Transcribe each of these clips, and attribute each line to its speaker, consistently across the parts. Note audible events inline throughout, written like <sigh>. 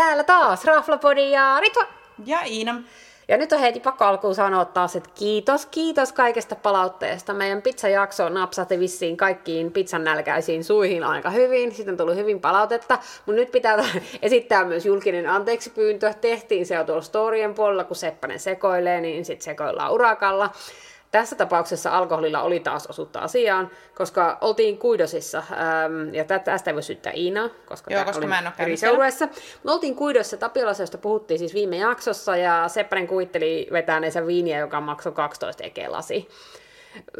Speaker 1: täällä taas Raflapodi ja Ritva.
Speaker 2: Ja Iina.
Speaker 1: Ja nyt on heti pakko alkuun sanoa taas, että kiitos, kiitos kaikesta palautteesta. Meidän pizzajakso napsahti vissiin kaikkiin pizzan nälkäisiin suihin aika hyvin. Sitten on tullut hyvin palautetta, mutta nyt pitää <laughs> esittää myös julkinen anteeksi pyyntö. Tehtiin se jo tuolla storien puolella, kun Seppänen sekoilee, niin sitten sekoillaan urakalla. Tässä tapauksessa alkoholilla oli taas osuutta asiaan, koska oltiin kuidosissa, ähm, ja tästä ei voi syyttää Iinaa, koska,
Speaker 2: Joo, koska mä en ole
Speaker 1: eri seurueessa. Me oltiin kuidossa Tapiolassa, josta puhuttiin siis viime jaksossa, ja Seppänen kuvitteli vetäneensä viiniä, joka maksoi 12 ekelasi.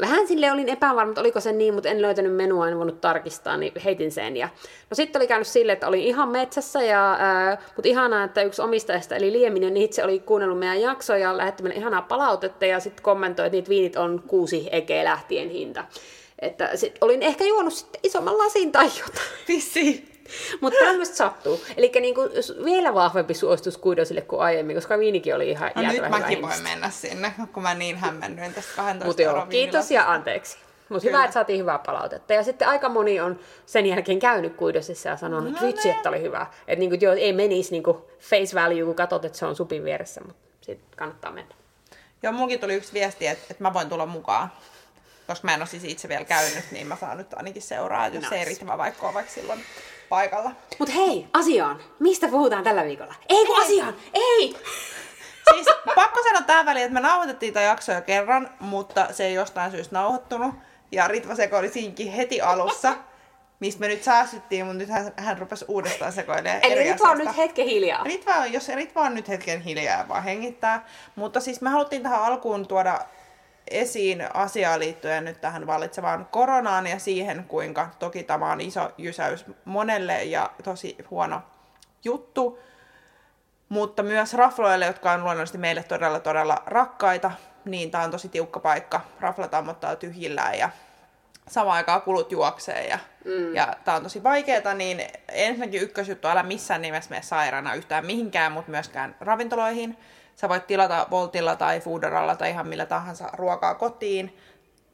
Speaker 1: Vähän sille olin epävarma, että oliko se niin, mutta en löytänyt menua, en voinut tarkistaa, niin heitin sen. Ja... No sitten oli käynyt silleen, että olin ihan metsässä, ja, ää, mutta ihanaa, että yksi omistajista, eli Lieminen, niin itse oli kuunnellut meidän jaksoja ja lähetti meille ihanaa palautetta, ja sitten kommentoi, että niitä viinit on kuusi ekeä lähtien hinta. Että sit olin ehkä juonut sitten isomman lasin tai jotain.
Speaker 2: Vissi. <laughs>
Speaker 1: Mutta tämmöistä sattuu. Eli niinku, vielä vahvempi suositus kuidosille kuin aiemmin, koska viinikin oli ihan
Speaker 2: no
Speaker 1: nyt
Speaker 2: mäkin voin mennä sinne, kun mä niin hämmennyin tästä 12
Speaker 1: Mut joo, kiitos ja anteeksi. Mutta hyvä, että saatiin hyvää palautetta. Ja sitten aika moni on sen jälkeen käynyt kuidosissa ja sanonut, että no vitsi, että oli hyvä. Että niinku, joo, ei menisi niinku face value, kun katsot, että se on supin vieressä, mutta sitten kannattaa mennä.
Speaker 2: Joo, munkin tuli yksi viesti, että, että mä voin tulla mukaan. Koska mä en ole siis itse vielä käynyt, niin mä saan nyt ainakin seuraa, jos nice. se ei riitä, vaikka vaikka silloin paikalla.
Speaker 1: Mut hei, asiaan. Mistä puhutaan tällä viikolla? Ei kun asiaan! Ei! <laughs>
Speaker 2: Siis pakko sanoa tähän väliin, että me nauhoitettiin tätä jaksoa jo kerran, mutta se ei jostain syystä nauhoittunut. Ja Ritva oli siinkin heti alussa, mistä me nyt säästyttiin, mutta nyt hän, hän rupesi uudestaan sekoilemaan
Speaker 1: Eli Ritva on nyt hetken hiljaa.
Speaker 2: Ritva on, jos Ritva on nyt hetken hiljaa ja vaan hengittää. Mutta siis me haluttiin tähän alkuun tuoda esiin asiaa liittyen nyt tähän vallitsevaan koronaan ja siihen, kuinka toki tämä on iso jysäys monelle ja tosi huono juttu, mutta myös rafloille, jotka on luonnollisesti meille todella todella rakkaita, niin tämä on tosi tiukka paikka. Raflat ammottaa tyhjillään ja samaan aikaan kulut juoksee ja, mm. ja tämä on tosi vaikeaa, niin ensinnäkin ykkösjuttu, älä missään nimessä mene sairaana yhtään mihinkään, mutta myöskään ravintoloihin. Sä voit tilata Voltilla tai Foodoralla tai ihan millä tahansa ruokaa kotiin.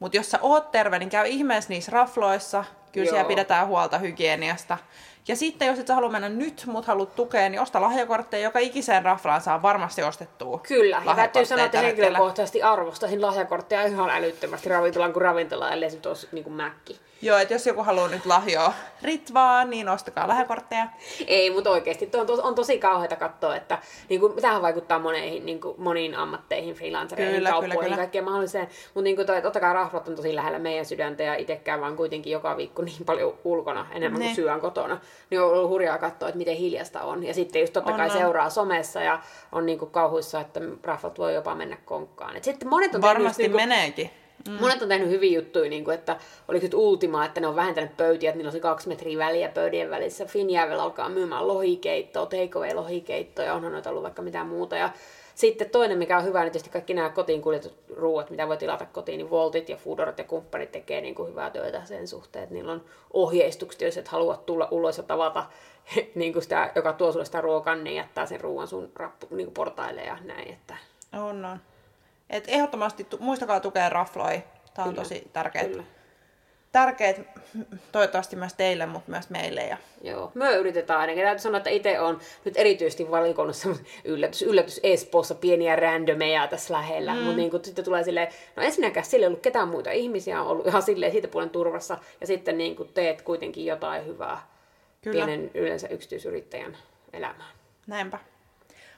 Speaker 2: Mutta jos sä oot terve, niin käy ihmeessä niissä rafloissa. Kyllä Joo. siellä pidetään huolta hygieniasta. Ja sitten jos et sä halua mennä nyt, mutta haluat tukea, niin osta lahjakortteja. Joka ikiseen raflaan saa varmasti ostettua
Speaker 1: Kyllä, ja täytyy sanoa, että henkilökohtaisesti arvostaisin lahjakortteja ihan älyttömästi ravintolan kuin ravintola, ellei se olisi niin kuin mäkki.
Speaker 2: Joo, että jos joku haluaa nyt lahjoa Ritvaa, niin ostakaa lahjakortteja.
Speaker 1: Ei, mutta oikeasti on, tos, on tosi kauheata katsoa, että niin kuin, tähän vaikuttaa moneihin, niin kuin, moniin ammatteihin, freelancereihin, kyllä, kauppoihin, kyllä, kaikkeen mahdolliseen. Mutta niin kuin toi, totta kai raflat on tosi lähellä meidän sydäntä ja itsekään vaan kuitenkin joka viikko niin paljon ulkona, enemmän ne. kuin syön kotona. Niin on ollut hurjaa katsoa, että miten hiljasta on. Ja sitten just totta kai on, seuraa somessa ja on niin kuin kauhuissa, että raflat voi jopa mennä konkkaan. Et sitten monet on
Speaker 2: Varmasti niin kuin, meneekin
Speaker 1: Mm. Monet on tehnyt hyviä juttuja, niin kuin, että oliko nyt Ultima, että ne on vähentänyt pöytiä, että niillä olisi kaksi metriä väliä pöydien välissä. Finjäävel alkaa myymään lohikeittoa, takeaway lohikeittoa ja onhan noita ollut vaikka mitään muuta. Ja sitten toinen, mikä on hyvä, niin tietysti kaikki nämä kotiin kuljetut ruuat, mitä voi tilata kotiin, niin Voltit ja Foodorat ja kumppanit tekee niin kuin hyvää työtä sen suhteen, että niillä on ohjeistukset, jos et halua tulla ulos ja tavata <laughs> niin kuin sitä, joka tuo sulle sitä ruokaa, niin jättää sen ruoan sun rappu, niin kuin portaille ja näin. Että...
Speaker 2: On, on. Et ehdottomasti muistakaa tukea rafloi. Tämä on kyllä, tosi tärkeät, tärkeät, toivottavasti myös teille, mutta myös meille. Ja...
Speaker 1: Joo, me yritetään ainakin. Täytyy sanoa, että itse on nyt erityisesti valikoinut yllätys, yllätys Espoossa pieniä randomeja tässä lähellä. Mm. Mutta niin sitten tulee silleen, no ensinnäkään sillä ei ollut ketään muita ihmisiä, on ollut ihan silleen siitä puolen turvassa. Ja sitten niin kuin teet kuitenkin jotain hyvää Kyllä. pienen yleensä yksityisyrittäjän elämään.
Speaker 2: Näinpä.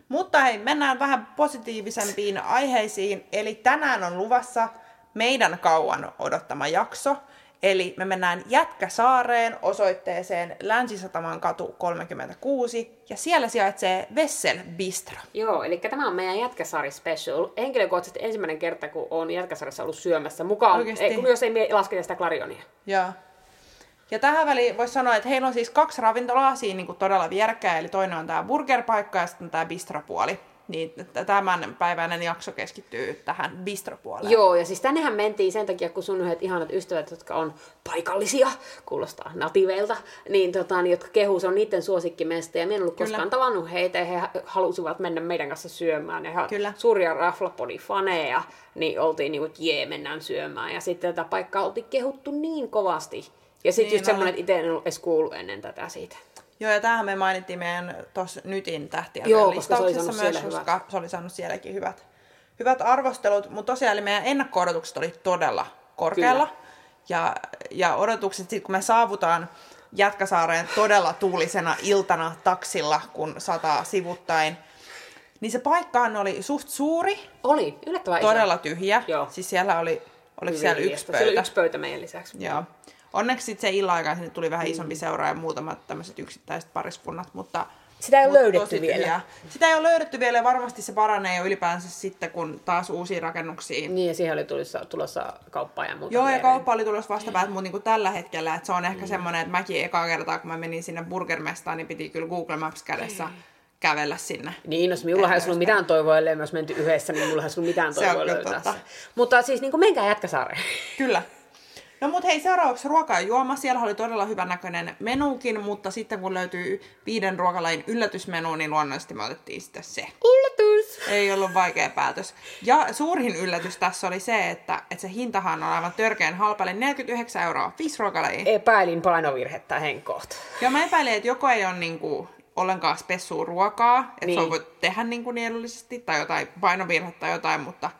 Speaker 2: Mutta hei, mennään vähän positiivisempiin aiheisiin. Eli tänään on luvassa meidän kauan odottama jakso. Eli me mennään Jätkäsaareen osoitteeseen Länsi-Sataman katu 36, ja siellä sijaitsee Vessel Bistro.
Speaker 1: Joo, eli tämä on meidän Jätkäsaari special. Henkilökohtaisesti ensimmäinen kerta, kun on Jätkäsaarissa ollut syömässä mukaan, ei, kun jos ei lasketa sitä Klarionia.
Speaker 2: Joo. Ja tähän väliin voisi sanoa, että heillä on siis kaksi ravintolaa siinä niin kuin todella vierekkäin, eli toinen on tämä burgerpaikka ja sitten tämä bistropuoli. Niin tämän päiväinen jakso keskittyy tähän bistropuoleen.
Speaker 1: Joo, ja siis tännehän mentiin sen takia, kun sun yhdet ihanat ystävät, jotka on paikallisia, kuulostaa nativeilta, niin, tota, niin jotka kehuu, se on niiden suosikkimesta. Ja minä en ollut Kyllä. koskaan tavannut heitä, ja he halusivat mennä meidän kanssa syömään. Ja he Kyllä. suuria raflapodi-faneja, niin oltiin niin kuin, että jee, mennään syömään. Ja sitten tätä paikkaa oltiin kehuttu niin kovasti, ja sitten niin just semmoinen, että itse en ollut edes kuullut ennen tätä siitä.
Speaker 2: Joo, ja tämähän me mainittiin meidän tuossa Nytin tähtien
Speaker 1: Joo, se
Speaker 2: listauksessa myös, koska se oli saanut sielläkin hyvät, hyvät arvostelut. Mutta tosiaan eli meidän ennakko-odotukset oli todella korkealla.
Speaker 1: Kyllä.
Speaker 2: Ja, ja odotukset, sit kun me saavutaan Jätkäsaareen todella tuulisena iltana taksilla, kun sataa sivuttain, niin se paikkaan oli suht suuri,
Speaker 1: Oli, yllättävän
Speaker 2: todella
Speaker 1: iso.
Speaker 2: tyhjä.
Speaker 1: Joo.
Speaker 2: Siis siellä oli, oliko
Speaker 1: Hyvin
Speaker 2: siellä yksi pöytä?
Speaker 1: Siellä oli yksi pöytä meidän lisäksi.
Speaker 2: Joo. Onneksi sitten se illan aikaan sinne tuli
Speaker 1: Mm.
Speaker 2: vähän isompi seura ja muutamat tämmöiset yksittäiset pariskunnat, mutta...
Speaker 1: Sitä ei ole löydetty vielä.
Speaker 2: tyhjää. Sitä ei ole löydetty vielä ja varmasti se paranee jo ylipäänsä sitten, kun taas uusia rakennuksia.
Speaker 1: Niin, ja siihen oli tulossa, tulossa kauppaa ja muuta.
Speaker 2: Joo, ja
Speaker 1: viereen.
Speaker 2: kauppa oli tulossa vastapäät, mutta niinku tällä hetkellä, että se on ehkä mm. semmoinen, että mäkin ekaa kertaa, kun mä menin sinne burgermestaan, niin piti kyllä Google Maps kädessä kävellä sinne.
Speaker 1: Niin, jos minulla ei ollut mitään toivoa, ellei myös menty yhdessä, niin mulla ei ollut mitään toivoa löytää se. Mutta siis niin kuin menkää Jätkäsaareen.
Speaker 2: Kyllä. No mut hei, seuraavaksi ruoka ja juoma. Siellä oli todella hyvän näköinen menukin, mutta sitten kun löytyy viiden ruokalajin yllätysmenu, niin luonnollisesti me otettiin sitten se.
Speaker 1: Yllätys!
Speaker 2: Ei ollut vaikea päätös. Ja suurin yllätys tässä oli se, että, että se hintahan on aivan törkeän halpa, eli 49 euroa, viisi ruokalajia.
Speaker 1: Epäilin painovirhettä henkohta.
Speaker 2: Ja mä epäilin, että joko ei ole niinku ollenkaan spessua ruokaa, että niin. se on
Speaker 1: Niin.
Speaker 2: voitu tehdä niinku nielullisesti, tai jotain painovirhettä tai jotain, mutta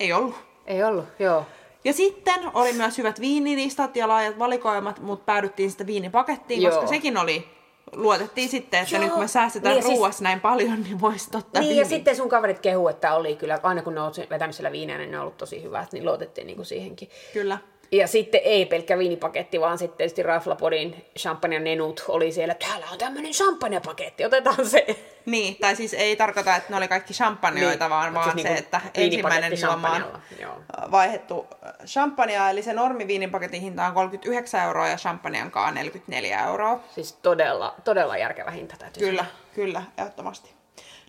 Speaker 2: ei ollut.
Speaker 1: Ei ollut, joo.
Speaker 2: Ja sitten oli myös hyvät viinilistat ja laajat valikoimat, mutta päädyttiin sitten viinipakettiin,
Speaker 1: Joo.
Speaker 2: koska sekin oli, luotettiin sitten, että
Speaker 1: Joo.
Speaker 2: nyt kun me säästetään
Speaker 1: Niin siis-
Speaker 2: ruuassa näin paljon, niin voisi ottaa
Speaker 1: Niin,
Speaker 2: viini.
Speaker 1: ja sitten sun kaverit kehu, että oli kyllä, aina kun ne on vetänyt siellä viinejä, niin ne on ollut tosi hyvät, niin luotettiin niin kuin siihenkin.
Speaker 2: Kyllä.
Speaker 1: Ja sitten ei pelkkä viinipaketti, vaan sitten tietysti Raflapodin champagne nenut oli siellä. Täällä on tämmöinen champagnepaketti, otetaan se.
Speaker 2: Niin, tai siis ei tarkoita, että ne oli kaikki champanjoita, niin, vaan,
Speaker 1: mut
Speaker 2: vaan
Speaker 1: siis
Speaker 2: se,
Speaker 1: niinku
Speaker 2: että ensimmäinen juoma on vaihdettu champagnea, eli se normi viinipaketin hinta on 39 euroa ja champagneankaan 44 euroa.
Speaker 1: Siis todella, todella järkevä hinta täytyy
Speaker 2: Kyllä, kyllä, ehdottomasti.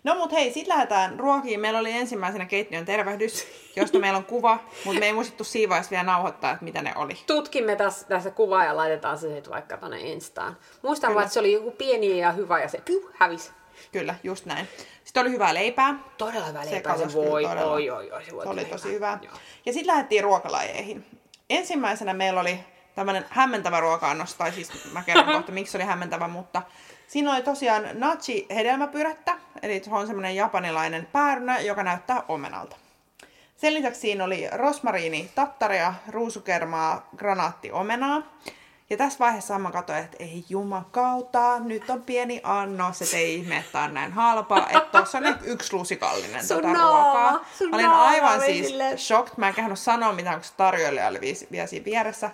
Speaker 2: No mut hei, sit lähdetään ruokiin. Meillä oli ensimmäisenä keittiön tervehdys, <laughs> josta meillä on kuva, mutta me ei muistettu siinä vaiheessa vielä nauhoittaa, että mitä ne oli.
Speaker 1: tutkimme tässä, tässä kuvaa ja laitetaan se sitten vaikka tonne Instaan. Muistan vaan, että se oli joku pieni ja hyvä ja se piu, hävisi.
Speaker 2: Kyllä, just näin. Sitten oli hyvää leipää.
Speaker 1: Todella hyvä
Speaker 2: Se
Speaker 1: leipää, se,
Speaker 2: kyllä
Speaker 1: voi,
Speaker 2: todella.
Speaker 1: oi, oi, oi, se voi
Speaker 2: Se oli tosi hyvä.
Speaker 1: Joo.
Speaker 2: Ja sitten lähdettiin ruokalajeihin. Ensimmäisenä meillä oli tämmöinen hämmentävä ruoka-annos, tai siis mä kerron <laughs> kohta, miksi se oli hämmentävä, mutta siinä oli tosiaan nachi hedelmäpyrättä, eli se on semmoinen japanilainen päärynä, joka näyttää omenalta. Sen lisäksi siinä oli rosmariini, tattaria, ruusukermaa, granaattiomenaa. Ja tässä vaiheessa mä katsoin, että ei jumakauta, nyt on pieni annos, että ei ihme, että on näin halpaa, että tuossa on nyt yksi lusikallinen
Speaker 1: Sun
Speaker 2: tätä
Speaker 1: naama,
Speaker 2: ruokaa.
Speaker 1: sun
Speaker 2: Mä olin aivan siis shocked. Mä en kehannut sanoa mitään, kun se tarjoilija oli viisi- vielä siinä vieressä.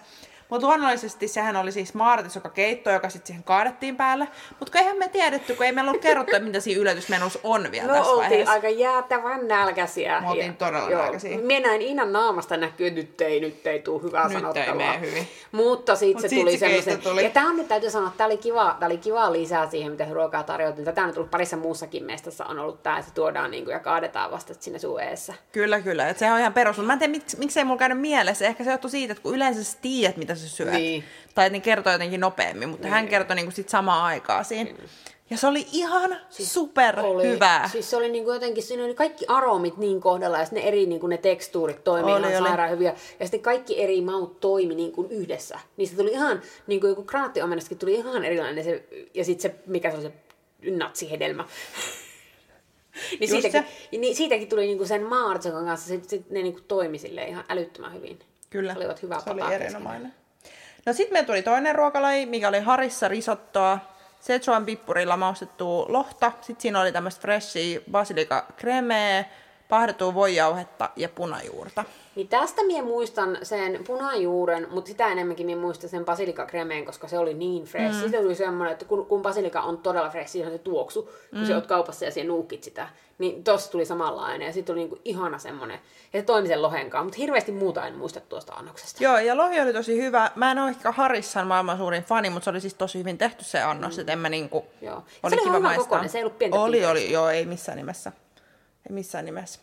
Speaker 2: Mutta luonnollisesti sehän oli siis maaratis, joka keitto, joka sitten siihen kaadettiin päälle. Mutta eihän me tiedetty, kun ei meillä ollut kerrottu, mitä siinä yllätysmenussa on vielä
Speaker 1: Me
Speaker 2: tässä
Speaker 1: oltiin
Speaker 2: vaiheessa.
Speaker 1: aika jäätävän nälkäisiä.
Speaker 2: Me oltiin todella
Speaker 1: joo,
Speaker 2: nälkäisiä.
Speaker 1: Minä näin Inan naamasta näkyy, että nyt ei, nyt ei tule hyvää
Speaker 2: Nyt ei
Speaker 1: sanottavaa.
Speaker 2: mene hyvin.
Speaker 1: Mutta sitten
Speaker 2: Mut
Speaker 1: se
Speaker 2: siitä
Speaker 1: tuli
Speaker 2: se
Speaker 1: semmoisen...
Speaker 2: tuli.
Speaker 1: Ja tämä on nyt täytyy sanoa, että tämä oli kiva, tää oli kiva lisää siihen, mitä ruokaa tarjottiin. Tätä on nyt ollut parissa muussakin mestassa on ollut tämä, että se tuodaan niinku ja kaadetaan vasta sinne sun eessä.
Speaker 2: Kyllä, kyllä. Et se on ihan perus. Mä en tiedä, miksi, miksei mulla käynyt mielessä. Ehkä se johtui siitä, että kun yleensä sä tiedät, mitä sä syöt.
Speaker 1: Niin.
Speaker 2: Tai että ne kertoo jotenkin nopeammin, mutta hän kertoi niinku sit samaan aikaan siinä. Ja se oli ihan super
Speaker 1: Oli,
Speaker 2: hyvää.
Speaker 1: Siis se oli niinku jotenkin, siinä oli kaikki aromit niin kohdalla ja ne eri niinku ne tekstuurit toimi
Speaker 2: Oli,
Speaker 1: ihan
Speaker 2: oli.
Speaker 1: sairaan hyviä. Ja sitten kaikki eri maut toimi niin kuin yhdessä. Niin se tuli ihan, niin kuin joku granaattiomennaskin tuli ihan erilainen. Se, ja sitten se, mikä se oli se natsihedelmä. <laughs> niin,
Speaker 2: Just
Speaker 1: siitäkin, niin siitäkin tuli niinku sen maartsekon kanssa, sit, sit ne niinku toimi silleen ihan älyttömän hyvin.
Speaker 2: Kyllä,
Speaker 1: Olivat hyvää
Speaker 2: se oli erinomainen. No sitten meillä tuli toinen ruokalaji, mikä oli Harissa risottoa, Szechuan pippurilla maustettua lohta. Sitten siinä oli tämmöistä freshia basilika kremeä, pahdettua voijauhetta ja punajuurta.
Speaker 1: Niin tästä minä muistan sen punajuuren, mutta sitä enemmänkin minä muistan sen basilikakremeen, koska se oli niin fresh. Mm. Siitä tuli semmoinen, että kun, kun basilika on todella fresh, siinä on se tuoksu, kun mm. se oot kaupassa ja siellä nuukit sitä, niin tossa tuli samanlainen ja sitten tuli niinku ihana semmoinen. Ja se toimi sen lohenkaan, mutta hirveästi muuta en muista tuosta annoksesta.
Speaker 2: Joo, ja lohi oli tosi hyvä. Mä en ole ehkä Harissan maailman suurin fani, mutta se oli siis tosi hyvin tehty se annos, mm. että en mä niinku...
Speaker 1: Joo. Se
Speaker 2: Oli
Speaker 1: oli
Speaker 2: kiva maistaa.
Speaker 1: kokoinen, se ei ollut pientä
Speaker 2: Oli,
Speaker 1: pinkkaa.
Speaker 2: oli, joo, ei missään nimessä. Ei missään nimessä.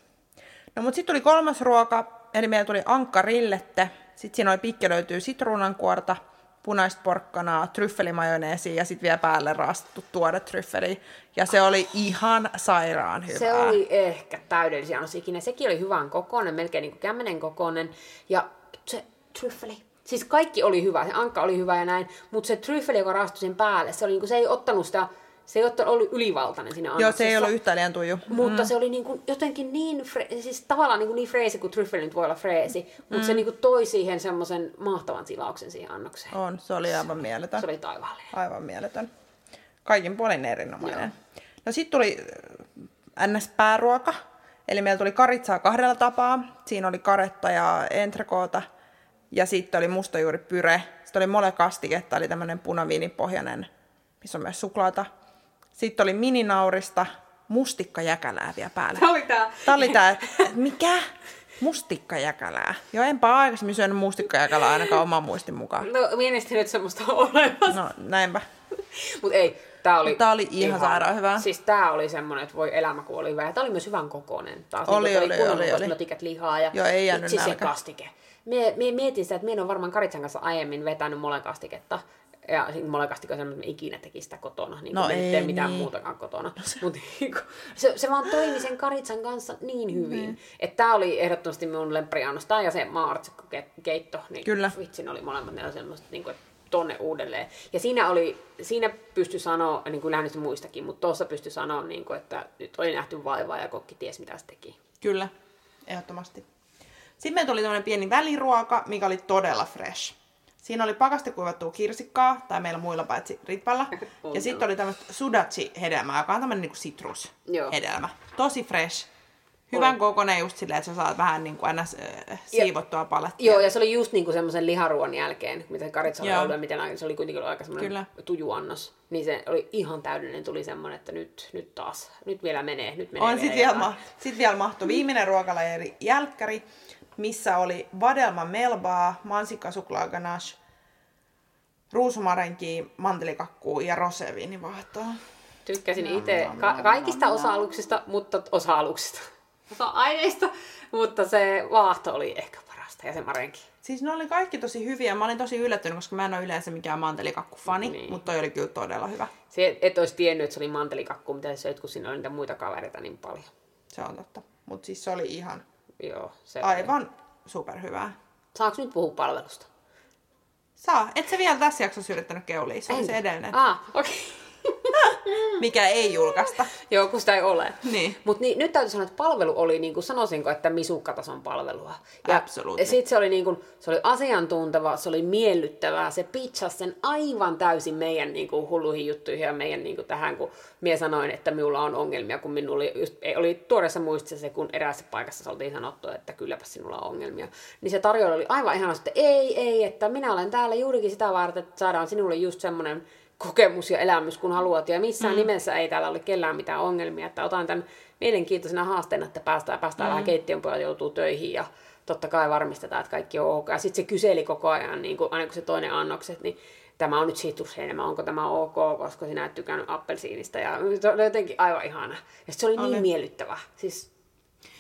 Speaker 2: No mut sitten tuli kolmas ruoka, eli meillä tuli ankkarillette. Sitten siinä oli pikkelöityy sitruunankuorta, punaista porkkanaa, tryffelimajoneesi ja sitten vielä päälle raastettu tuore tryffeli. Ja se oli ihan sairaan hyvää.
Speaker 1: Se oli ehkä täydellisiä annos ikinä. Sekin oli hyvän kokoinen, melkein niin kuin kämmenen kokoinen. Ja se tryffeli, Siis kaikki oli hyvä, se ankka oli hyvä ja näin, mutta se tryffeli, joka rastui sen päälle, se, oli niinku, se ei ottanut sitä, se ei ollut ylivaltainen siinä
Speaker 2: Joo, se ei
Speaker 1: annoksessa.
Speaker 2: ollut yhtään liian tuju.
Speaker 1: Mutta mm. se oli niinku jotenkin niin, fre- siis tavallaan niinku niin freesi kuin tryffeli nyt voi olla freesi, mutta mm. se niinku toi siihen semmoisen mahtavan silauksen siihen annokseen.
Speaker 2: On, se oli aivan mieletön.
Speaker 1: Se oli taivaallinen.
Speaker 2: Aivan mieletön. Kaikin puolin erinomainen. No sitten tuli äh, NS-pääruoka. Eli meillä tuli karitsaa kahdella tapaa. Siinä oli karetta ja entrekoota. Ja sitten oli mustajuuri pyre. Sitten oli mole kastiketta, eli tämmöinen punaviinipohjainen, missä on myös suklaata. Sitten oli mininaurista, mustikkajäkälää vielä päälle.
Speaker 1: Tämä oli tää.
Speaker 2: Tämä oli että mikä? Mustikkajäkälää. Joo, enpä aikaisemmin syönyt mustikkajäkälää ainakaan oman muistin mukaan.
Speaker 1: No mielestäni nyt semmoista on olemassa.
Speaker 2: No, näinpä.
Speaker 1: Mutta ei, tää oli...
Speaker 2: Tää oli ihan sairaan hyvä.
Speaker 1: Siis tää oli semmonen, että voi elämä kun oli hyvä. Ja tää oli myös hyvän kokoinen. Taas
Speaker 2: Oli,
Speaker 1: niin,
Speaker 2: oli, oli,
Speaker 1: kokoiset
Speaker 2: oli.
Speaker 1: notikat lihaa ja
Speaker 2: Joo, ei jäänyt
Speaker 1: se
Speaker 2: nälkä.
Speaker 1: kastike. Mie, mie mietin sitä, että mie en ole varmaan Karitsan kanssa aiemmin vetänyt molekastiketta. Ja siis molekastike on semmoinen, että mä ikinä teki sitä kotona. Niin
Speaker 2: No
Speaker 1: no, ei tee mitään
Speaker 2: niin.
Speaker 1: muutakaan kotona. Mut niinku, se, se vaan toimi sen Karitsan kanssa niin hyvin. Mm. Että tää oli ehdottomasti mun lemppariannos. Tää ja se maartsikkokeitto. Niin
Speaker 2: Kyllä.
Speaker 1: Vitsi, ne oli molemmat ne oli semmoista, niin kuin, tonne uudelleen. Ja siinä oli, siinä pystyi sanoa, niin kuin lähdöstä muistakin, mutta tuossa pystyi sanoa, niin kuin, että nyt oli nähty vaivaa ja kokki ties mitä se teki.
Speaker 2: Kyllä, ehdottomasti. Sitten meillä tuli tämmöinen pieni väliruoka, mikä oli todella fresh. Siinä oli pakastekuivattua kirsikkaa, tai meillä muilla paitsi Ritpalla. <laughs> Ja sitten oli tämmöistä sudachi-hedelmää, joka on tämmöinen niinku
Speaker 1: Joo.
Speaker 2: sitrushedelmä. Tosi fresh. Hyvän kokoinen just silleen, että sä saat vähän niin kuin aina äh, siivottua palettia.
Speaker 1: Joo, ja se oli just niin kuin semmoisen liharuon jälkeen, mitä Karitsa oli ollut, miten se oli kuitenkin aika semmoinen
Speaker 2: Kyllä.
Speaker 1: tujuannos. Niin se oli ihan täydellinen, tuli semmoinen, että nyt, nyt taas, nyt vielä menee, nyt menee
Speaker 2: On, sitten vielä, ma- sit vielä mahtui viimeinen ruokalaji, jälkkäri, missä oli vadelma melbaa, mansikkasuklaa ganache, ruusumarenki, mantelikakkuu ja roseviinivaahtoa.
Speaker 1: Tykkäsin itse ka- kaikista osa-aluksista, mutta osa-aluksista. <laughs> Osa-aineista, mutta se vaahto oli ehkä parasta ja se marenki.
Speaker 2: Siis ne oli kaikki tosi hyviä. Mä olin tosi yllättynyt, koska mä en ole yleensä mikään mantelikakkufani,
Speaker 1: Niin.
Speaker 2: mutta toi oli kyllä todella hyvä.
Speaker 1: Se, et olisi tiennyt, että se oli mantelikakku, mitä söit, kun siinä oli niitä muita kavereita niin paljon.
Speaker 2: Se on totta. Mutta siis se oli ihan
Speaker 1: Joo, se
Speaker 2: aivan superhyvää.
Speaker 1: Saanko nyt puhua palvelusta?
Speaker 2: Saa. Et sä vielä tässä jaksossa yrittänyt keulia. Se oli se edellinen,
Speaker 1: Ah, okei.
Speaker 2: Mikä ei julkaista.
Speaker 1: Joo, kun sitä ei ole.
Speaker 2: Niin.
Speaker 1: Mutta niin, nyt täytyy sanoa, että palvelu oli, niin kuin sanoisinko, että misukkatason palvelua.
Speaker 2: Absolutely.
Speaker 1: Ja sitten se oli, niin kuin, se oli asiantunteva, se oli miellyttävää, se pitchasi sen aivan täysin meidän niin kuin, hulluihin juttuihin ja meidän niin kuin, tähän, kun minä sanoin, että minulla on ongelmia, kun minulla oli, just, ei, oli tuoreessa muistissa se, kun eräässä paikassa oltiin sanottu, että kylläpä sinulla on ongelmia. Niin se tarjolla oli aivan ihana, että ei, ei, että minä olen täällä juurikin sitä varten, että saadaan sinulle just semmoinen kokemus ja elämys, kun haluat. Ja missään mm. nimessä ei täällä ole kellään mitään ongelmia. Että otan tämän mielenkiintoisena haasteena, että päästään, päästään mm. vähän keittiön puolella joutuu töihin ja totta kai varmistetaan, että kaikki on ok. Ja sitten se kyseli koko ajan, niin kuin, aina kun se toinen annokset, niin tämä on nyt sitrushedelmä, onko tämä ok, koska sinä et tykännyt appelsiinista. Ja se oli jotenkin aivan ihana. Ja se oli, oli.
Speaker 2: Oli.
Speaker 1: niin miellyttävä. Siis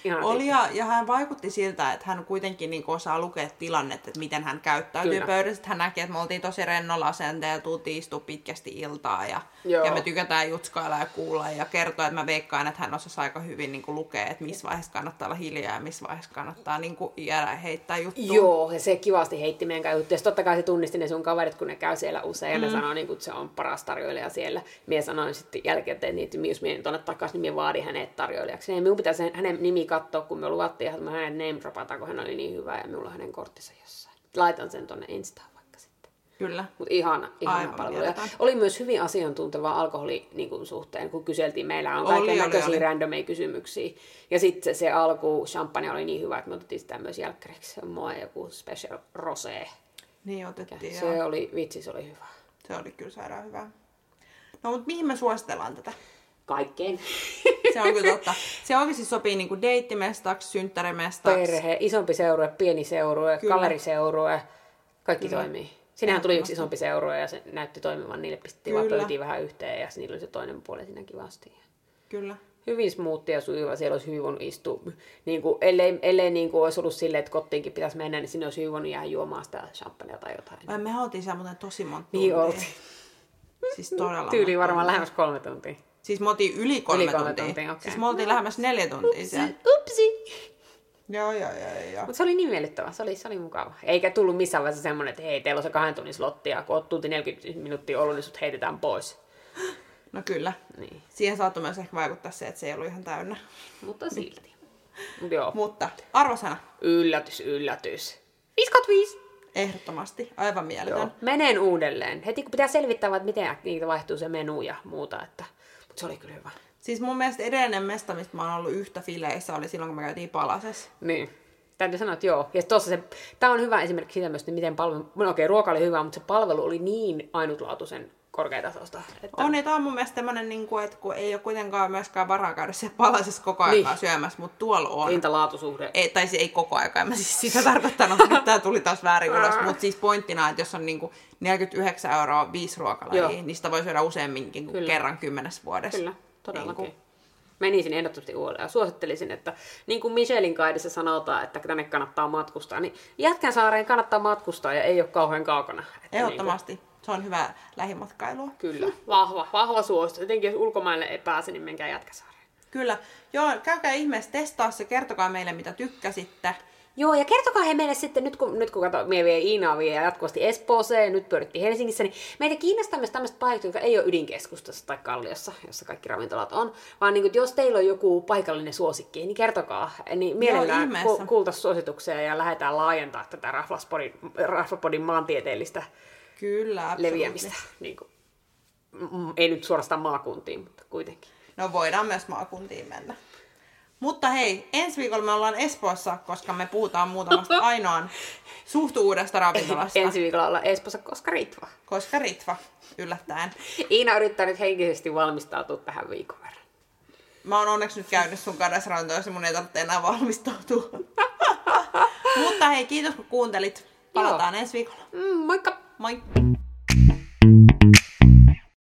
Speaker 1: ihana
Speaker 2: Oli ja, ja hän vaikutti siltä, että hän kuitenkin niin osaa lukea tilannetta, että miten hän käyttäytyy
Speaker 1: Kyllä.
Speaker 2: pöydässä. Hän näki, että me oltiin tosi rennolla asenteella, tultiin istua pitkästi iltaa ja,
Speaker 1: Joo.
Speaker 2: ja me tykätään jutskailla ja kuulla ja kertoa, että mä veikkaan, että hän osasi aika hyvin niin kuin lukea, että missä vaiheessa kannattaa olla hiljaa ja missä vaiheessa kannattaa niin kuin jäädä heittää juttua.
Speaker 1: Joo, ja se kivasti heitti meidän kanssa juttuja. Totta kai se tunnisti ne sun kaverit, kun ne käy siellä usein, ja ne sanoo, niin kuin, että se on paras tarjoilija siellä. Mie sanoin sitten jälkikäteen, että jos mie tuonne takaisin, niin mie vaadin hänet tarjoilijaksi. Ja minun pitäisi hänen nimi katsoa, kun me luvattiin, että me hänen name dropataan, kun hän oli niin hyvä, ja minulla on hänen korttinsa jossain. Laitan sen tonne Instaan vaikka sitten.
Speaker 2: Kyllä.
Speaker 1: Mutta ihana, ihana
Speaker 2: Aivan
Speaker 1: palvelu. Ja oli myös hyvin asiantunteva alkoholi niin kuin, suhteen, kun kyseltiin. Meillä on kaiken näköisiä randomeja kysymyksiä. Ja sitten se, se alku champagne oli niin hyvä, että me otettiin sitä myös jälkkäriksi. Mua joku special rosé.
Speaker 2: Niin otettiin.
Speaker 1: Se
Speaker 2: joo.
Speaker 1: oli, vitsi, se oli hyvä.
Speaker 2: Se oli kyllä sairaan hyvä. No mutta mihin me suositellaan tätä?
Speaker 1: Kaikkeen.
Speaker 2: Se on kyllä totta. Se oikeasti sopii niinku deittimestaksi, synttärimestaksi.
Speaker 1: Perhe, isompi seurue, pieni seurue,
Speaker 2: Kyllä.
Speaker 1: kaveriseurue. Kaikki
Speaker 2: Kyllä.
Speaker 1: toimii. Siinähän tuli yksi isompi seurue ja se näytti toimivan. Niille pistettiin vaan pöytiin vähän yhteen ja niillä oli se toinen puoli siinä kivasti.
Speaker 2: Kyllä.
Speaker 1: hyvin smoothia ja sujuva, siellä olisi hyvin voinut istua. Niin kuin, ellei ellei niin kuin olisi ollut silleen, että kotiinkin pitäisi mennä, niin sinne olisi hyvin voinut jäädä juomaan sitä champagnea tai jotain.
Speaker 2: Vai me oltiin siellä muuten tosi monta
Speaker 1: Niin
Speaker 2: tuntia.
Speaker 1: oltiin.
Speaker 2: Siis todella
Speaker 1: Tyyli varmaan lähemmäs kolme tuntia.
Speaker 2: Siis me oltiin yli kolme,
Speaker 1: Yli kolme
Speaker 2: tuntia.
Speaker 1: tuntia, okei.
Speaker 2: Siis me oltiin lähemmäs neljä tuntia siellä.
Speaker 1: Upsi!
Speaker 2: Joo, joo, joo, joo.
Speaker 1: Mutta se oli niin miellyttävä, se oli, se oli mukava. Eikä tullut missään vaiheessa semmoinen, että hei, teillä on se kahden tunnin slotti, ja kun oot tunti 40 minuuttia ollut, niin sut heitetään pois.
Speaker 2: No kyllä.
Speaker 1: Niin.
Speaker 2: Siihen saattoi myös ehkä vaikuttaa se, että se ei ollut ihan täynnä.
Speaker 1: Mutta silti. Mut joo.
Speaker 2: Mutta arvosana,
Speaker 1: Yllätys, yllätys. 55.
Speaker 2: ehdottomasti, aivan mieletön.
Speaker 1: Joo. Menen uudelleen. Heti kun pitää selvittää, että miten niitä vaihtuu se menu ja muuta. Että... Mutta se oli kyllä hyvä.
Speaker 2: Siis mun mielestä edellinen mesta, mistä mä oon ollut yhtä fileissä, oli silloin, kun me käytiin Palasessa.
Speaker 1: Niin. Täytyy sanoa, että joo. Ja tossa se, tää on hyvä esimerkki siitä myös, että miten palvelu, no okei, ruoka oli hyvä, mutta se palvelu oli niin ainutlaatuisen korkeatasosta. Että...
Speaker 2: On, ja tää on mun mielestä tämmönen, niin kuin, että kun ei ole kuitenkaan myöskään varaa käydä siellä Palasessa koko aikaa
Speaker 1: Niin.
Speaker 2: syömässä, mutta tuolla on.
Speaker 1: Hinta-laatusuhde.
Speaker 2: Ei, tai se ei koko aika, en mä siis sitä tarkoittanut, <laughs> että tämä tuli taas väärin ulos, mutta siis pointtina, että jos on niinku 49 euroa viisi ruokalajia,
Speaker 1: Joo.
Speaker 2: niin sitä voi syödä useamminkin kuin
Speaker 1: Kyllä.
Speaker 2: kerran kymmenessä vuodessa.
Speaker 1: Kyllä, todellakin.
Speaker 2: Niin
Speaker 1: Menisin ehdottomasti uudelleen ja suosittelisin, että niin kuin Michelin kaidissa sanotaan, että tänne kannattaa matkustaa, niin Jätkänsaareen kannattaa matkustaa ja ei ole kauhean kaukana. Että
Speaker 2: Ehdottomasti. Se on hyvä lähimatkailua.
Speaker 1: Kyllä, vahva, vahva suositus. Jotenkin jos ulkomaille ei pääse, niin menkää Jätkäsaareen.
Speaker 2: Kyllä. Joo, käykää ihmeessä testaa se, kertokaa meille mitä tykkäsitte.
Speaker 1: Joo, ja kertokaa he meille sitten, nyt kun, nyt kun kato, mie vie Iinaa vie jatkuvasti Espooseen, nyt pyörittiin Helsingissä, niin meitä kiinnostaa myös tämmöiset paikat, jotka ei ole ydinkeskustassa tai Kalliossa, jossa kaikki ravintolat on, vaan niin kuin, jos teillä on joku paikallinen suosikki, niin kertokaa. Niin mielellään
Speaker 2: ihmeessä.
Speaker 1: ku, kuulta suosituksia ja lähdetään laajentaa tätä Raflaspodin, Raflapodin maantieteellistä
Speaker 2: Kyllä,
Speaker 1: leviämistä. Niin kuin, mm, ei nyt suorastaan maakuntiin, mutta kuitenkin.
Speaker 2: No voidaan myös maakuntiin mennä. Mutta hei, ensi viikolla me ollaan Espoossa, koska me puhutaan muutamasta <laughs> ainoan suht uudesta ravintolasta.
Speaker 1: Ensi viikolla ollaan Espoossa, koska Ritva.
Speaker 2: Koska Ritva, yllättäen.
Speaker 1: Iina yrittää nyt henkisesti valmistautua tähän viikon verran.
Speaker 2: Mä oon onneksi nyt käynyt sun kanssa ravintolassa, mun ei tarvitse enää valmistautua. <laughs> Mutta hei, kiitos kun kuuntelit. Palataan ensi viikolla.
Speaker 1: Mm, moikka!
Speaker 2: Moin.